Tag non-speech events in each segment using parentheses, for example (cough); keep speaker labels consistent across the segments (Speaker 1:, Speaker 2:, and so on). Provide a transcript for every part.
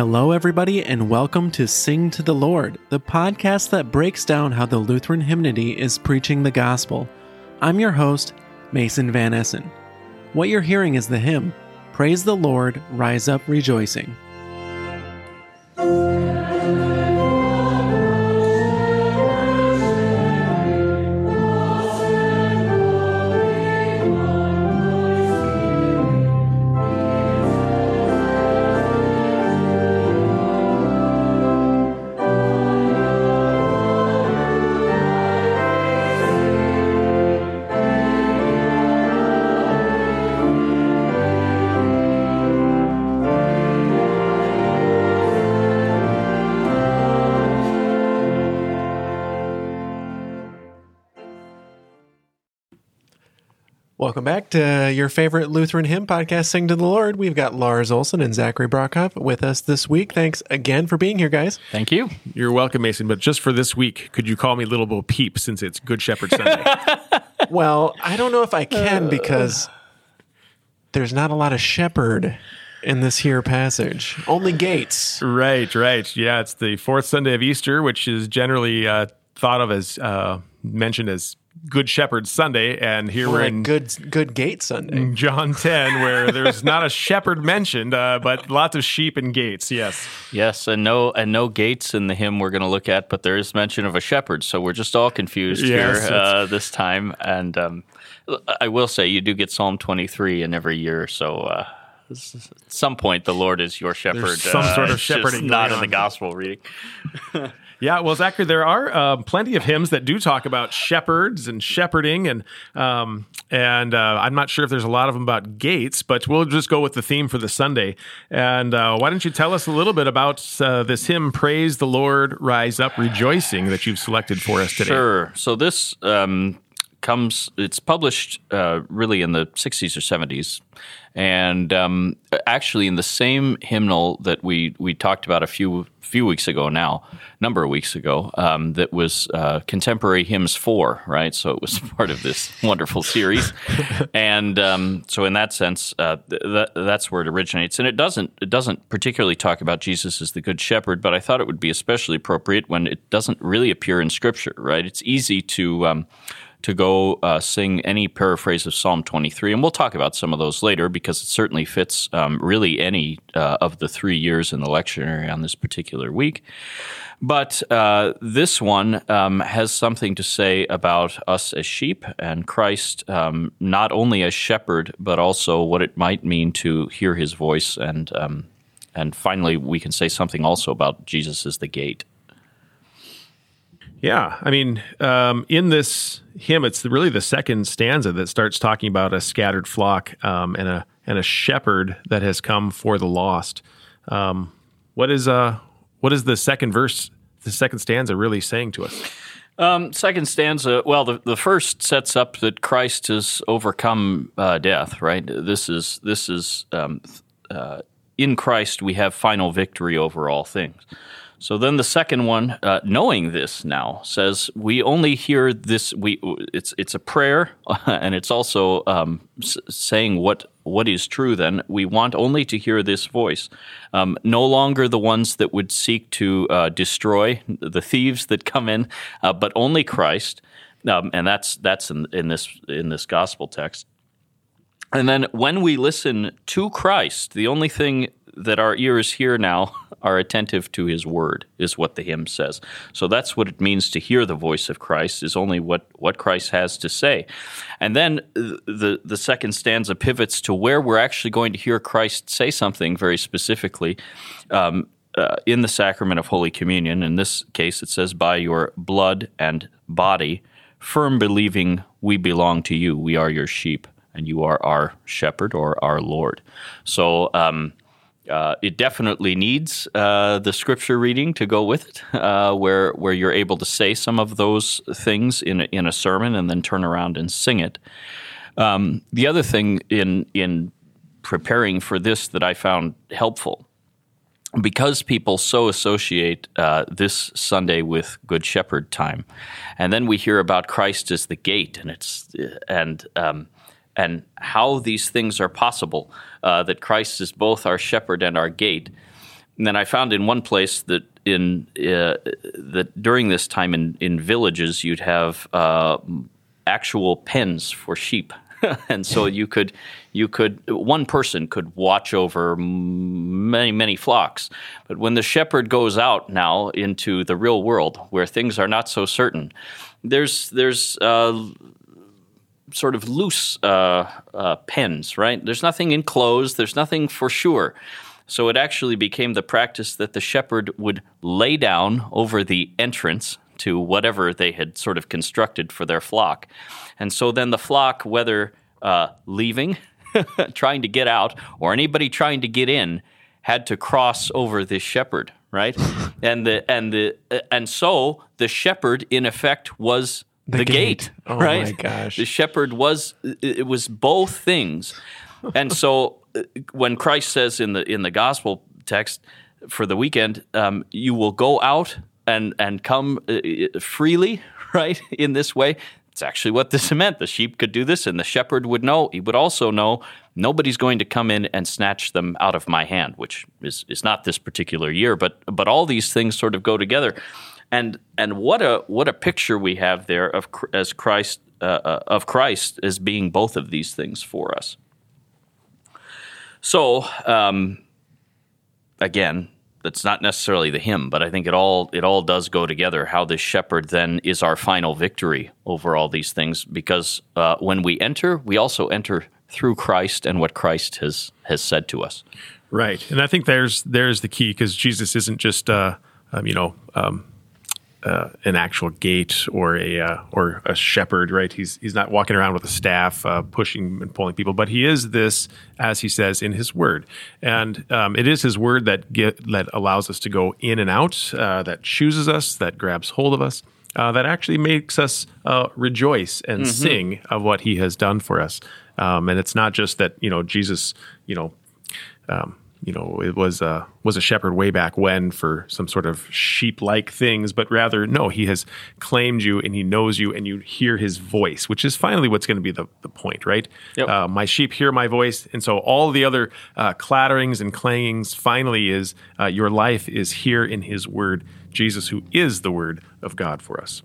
Speaker 1: Hello, everybody, and welcome to Sing to the Lord, the podcast that breaks down how the Lutheran hymnody is preaching the gospel. I'm your host, Mason Van Essen. What you're hearing is the hymn, Praise the Lord, Rise Up Rejoicing. Welcome back to your favorite Lutheran hymn podcast, Sing to the Lord. We've got Lars Olson and Zachary Brockhoff with us this week. Thanks again for being here, guys.
Speaker 2: Thank you.
Speaker 3: You're welcome, Mason. But just for this week, could you call me Little Bo Peep since it's Good Shepherd Sunday? (laughs)
Speaker 1: Well, I don't know if I can because there's not a lot of shepherd in this here passage. Only gates.
Speaker 3: right, right. Yeah, it's the fourth Sunday of Easter, which is generally uh, thought of as uh, mentioned as Good Shepherd Sunday, and here
Speaker 1: Or
Speaker 3: we're
Speaker 1: like
Speaker 3: in
Speaker 1: good good gate Sunday.
Speaker 3: John (laughs) 10, where there's not a shepherd mentioned, uh, but lots of sheep and gates. Yes.
Speaker 2: Yes, and no and no gates in the hymn we're going to look at, but there is mention of a shepherd, so we're just all confused
Speaker 3: Yes,
Speaker 2: here uh, this time. And um, I will say, you do get Psalm 23 in every year, so. Uh, at some point, the Lord is your shepherd.
Speaker 3: some
Speaker 2: uh,
Speaker 3: sort of
Speaker 2: it's just
Speaker 3: shepherding
Speaker 2: not in the gospel reading. (laughs)
Speaker 3: Yeah, well, Zachary, there are um, plenty of hymns that do talk about shepherds and shepherding, and um, and uh, I'm not sure if there's a lot of them about gates, but we'll just go with the theme for the Sunday. And uh, why don't you tell us a little bit about uh, this hymn, "Praise the Lord, Rise Up, Rejoicing," that you've selected for us today?
Speaker 2: Sure. So this um, comes. It's published uh, really in the '60s or '70s, and um, actually in the same hymnal that we we talked about a few few weeks ago now, number of weeks ago. Um, that was uh, contemporary hymns four, right? So it was (laughs) part of this wonderful series, and um, so in that sense, uh, th- that, that's where it originates. And it doesn't it doesn't particularly talk about Jesus as the good shepherd, but I thought it would be especially appropriate when it doesn't really appear in Scripture, right? It's easy to um, to go uh, sing any paraphrase of Psalm 23. And we'll talk about some of those later because it certainly fits um, really any uh, of the three years in the lectionary on this particular week. But uh, this one um, has something to say about us as sheep and Christ, um, not only as shepherd, but also what it might mean to hear his voice. And, um, and finally, we can say something also about Jesus as the gate.
Speaker 3: Yeah, I mean, um, in this hymn, it's really the second stanza that starts talking about a scattered flock um, and a and a shepherd that has come for the lost. Um, what is uh what is the second verse, the second stanza, really saying to us?
Speaker 2: Um, second stanza. Well, the, the first sets up that Christ has overcome uh, death. Right. This is this is um, uh, in Christ we have final victory over all things. So then the second one, uh, knowing this now, says we only hear this. We it's it's a prayer, (laughs) and it's also um, s- saying what what is true. Then we want only to hear this voice, um, no longer the ones that would seek to uh, destroy the thieves that come in, uh, but only Christ, um, and that's that's in, in this in this gospel text. And then when we listen to Christ, the only thing that our ears hear now (laughs) are attentive to his word, is what the hymn says. So that's what it means to hear the voice of Christ, is only what, what Christ has to say. And then the, the second stanza pivots to where we're actually going to hear Christ say something very specifically. Um, uh, in the sacrament of Holy Communion, in this case, it says, by your blood and body, firm believing we belong to you. We are your sheep, and you are our shepherd or our Lord. So um, uh, it definitely needs uh, the scripture reading to go with it, (laughs) uh, where where you're able to say some of those things in a, in a sermon and then turn around and sing it. Um, the other thing in in preparing for this that I found helpful because people so associate uh, this Sunday with Good Shepherd time, and then we hear about Christ as the gate, and it's and um, and how these things are possible. Uh, that Christ is both our shepherd and our gate. And then I found in one place that in uh, that during this time in, in villages you'd have uh, actual pens for sheep, (laughs) and so you could you could one person could watch over many many flocks. But when the shepherd goes out now into the real world where things are not so certain, there's there's uh, sort of loose uh, uh, pens, right? There's nothing enclosed. There's nothing for sure. So it actually became the practice that the shepherd would lay down over the entrance to whatever they had sort of constructed for their flock. And so then the flock, whether uh, leaving, (laughs) trying to get out, or anybody trying to get in, had to cross over this shepherd, right? (laughs) and the and the and so the shepherd, in effect, was the, the gate. gate,
Speaker 1: oh
Speaker 2: right?
Speaker 1: my gosh!
Speaker 2: The shepherd was it was both things, and so when Christ says in the in the gospel text for the weekend, um, you will go out and and come uh, freely, (laughs) right? In this way, it's actually what this (laughs) meant. The sheep could do this, and the shepherd would know. He would also know nobody's going to come in and snatch them out of my hand, which is is not this particular year, but but all these things sort of go together. And and what a what a picture we have there of as Christ uh, uh of Christ as being both of these things for us. So, um, again, that's not necessarily the hymn, but I think it all it all does go together. How this shepherd then is our final victory over all these things, because uh, when we enter, we also enter through Christ and what Christ has has said to us.
Speaker 3: Right, and I think there's there's the key because Jesus isn't just uh, um, you know um, uh, an actual gate or a uh, or a shepherd, right? He's he's not walking around with a staff uh, pushing and pulling people, but he is this, as he says in his word, and um, it is his word that get that allows us to go in and out, uh, that chooses us, that grabs hold of us, uh, that actually makes us uh, rejoice and mm-hmm. sing of what he has done for us. Um, and it's not just that you know Jesus, you know. Um, you know, it was a was a shepherd way back when for some sort of sheep like things, but rather no, he has claimed you and he knows you and you hear his voice, which is finally what's going to be the, the point, right? Yep. Uh, my sheep hear my voice, and so all the other uh, clatterings and clangings finally is uh, your life is here in His Word, Jesus, who is the Word of God for us.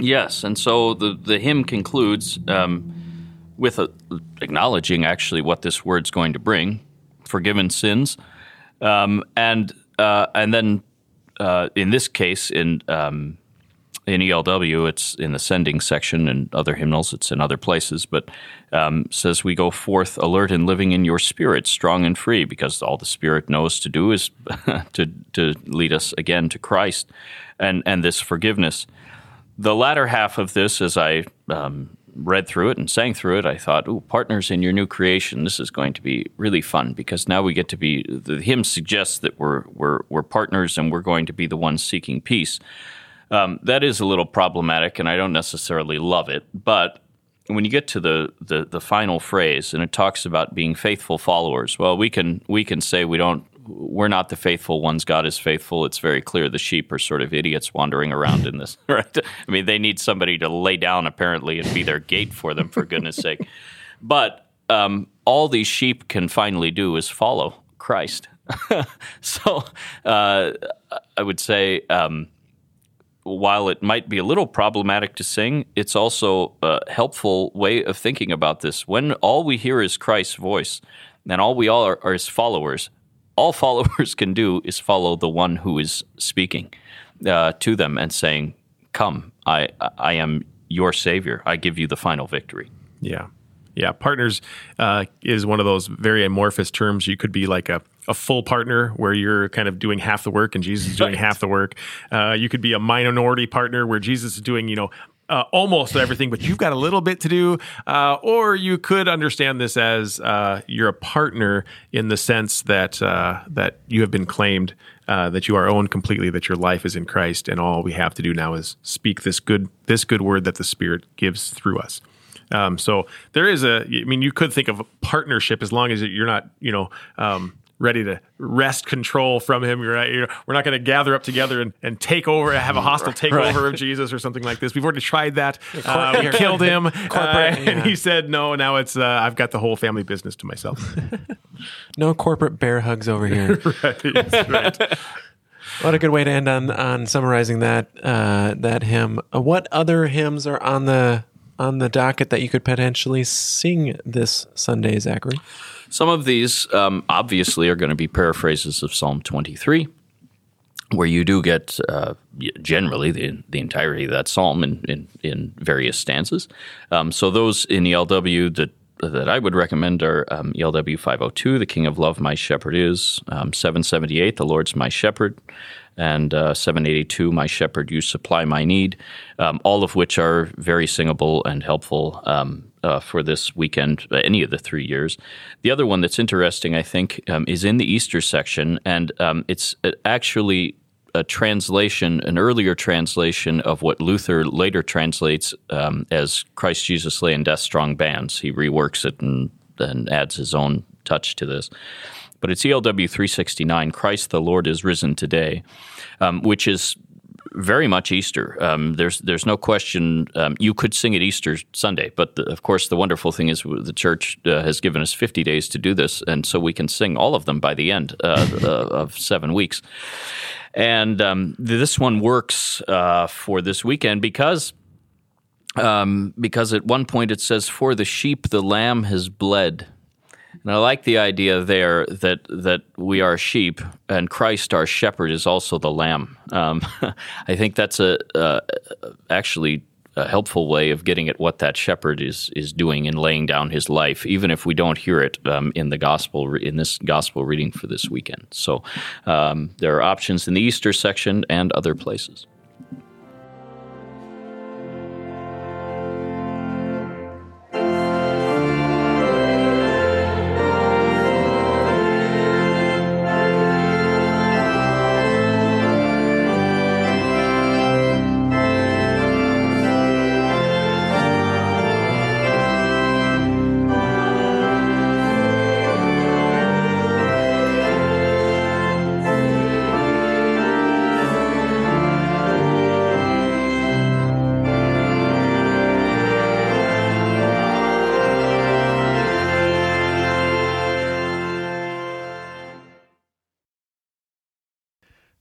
Speaker 2: Yes, and so the the hymn concludes. Um, with a, acknowledging actually what this word's going to bring, forgiven sins, um, and uh, and then uh, in this case in um, in ELW it's in the sending section and other hymnals it's in other places, but um, says we go forth alert and living in your spirit, strong and free, because all the Spirit knows to do is (laughs) to to lead us again to Christ, and and this forgiveness. The latter half of this, as I um, read through it and sang through it, I thought, "Ooh, partners in your new creation. This is going to be really fun because now we get to be." The hymn suggests that we're we're we're partners and we're going to be the ones seeking peace. Um, that is a little problematic, and I don't necessarily love it. But when you get to the, the the final phrase and it talks about being faithful followers, well, we can we can say we don't we're not the faithful ones. God is faithful. It's very clear. The sheep are sort of idiots wandering around in this, (laughs) right? I mean, they need somebody to lay down apparently and be their gate for them, for goodness sake. (laughs) But um, all these sheep can finally do is follow Christ. (laughs) so uh, I would say, um, while it might be a little problematic to sing, it's also a helpful way of thinking about this. When all we hear is Christ's voice, and all we all are, are his followers, all followers can do is follow the one who is speaking uh, to them and saying, "Come, I I am your savior. I give you the final victory."
Speaker 3: Yeah. Yeah, partners uh, is one of those very amorphous terms. You could be like a, a full partner where you're kind of doing half the work and Jesus is doing right. half the work. Uh, you could be a minority partner where Jesus is doing, you know, uh, almost everything, but you've got a little bit to do. Uh, or you could understand this as uh, you're a partner in the sense that uh, that you have been claimed, uh, that you are owned completely, that your life is in Christ, and all we have to do now is speak this good this good word that the Spirit gives through us. Um, so there is a, I mean, you could think of partnership as long as you're not, you know. Um, ready to wrest control from him. You're, you're, we're not going to gather up together and, and take over, have a hostile takeover right. of Jesus or something like this. We've already tried that. Uh, we (laughs) killed him, uh, yeah. and he said no. Now it's uh, I've got the whole family business to myself. (laughs)
Speaker 1: no corporate bear hugs over here. (laughs) right, right. What a good way to end on on summarizing that uh, that hymn. Uh, what other hymns are on the on the docket that you could potentially sing this Sunday, Zachary?
Speaker 2: Some of these um, obviously are going to be paraphrases of Psalm 23, where you do get uh, generally the, the entirety of that psalm in, in, in various stanzas. Um, so those in ELW that that I would recommend are um, ELW 502, The King of Love, My Shepherd Is, um, 778, The Lord's My Shepherd, and uh, 782, My Shepherd, You Supply My Need, um, all of which are very singable and helpful um, uh, for this weekend, uh, any of the three years. The other one that's interesting, I think, um, is in the Easter section, and um, it's uh, actually a translation, an earlier translation of what Luther later translates um, as Christ Jesus lay in death strong bands. He reworks it and, and adds his own touch to this. But it's ELW 369, Christ the Lord is risen today, um, which is very much Easter. Um, there's there's no question. Um, you could sing at Easter Sunday, but the, of course the wonderful thing is the church uh, has given us 50 days to do this, and so we can sing all of them by the end uh, uh, of seven weeks. And um, this one works uh, for this weekend because. Um, because at one point it says, "For the sheep the lamb has bled." And I like the idea there that that we are sheep, and Christ, our shepherd, is also the lamb. Um, (laughs) I think that's a uh, actually a helpful way of getting at what that shepherd is is doing in laying down his life, even if we don't hear it um, in the gospel in this gospel reading for this weekend. So um, there are options in the Easter section and other places.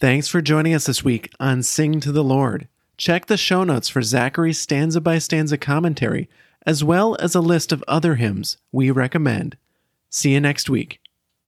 Speaker 1: Thanks for joining us this week on Sing to the Lord. Check the show notes for Zachary's stanza by stanza commentary, as well as a list of other hymns we recommend. See you next week.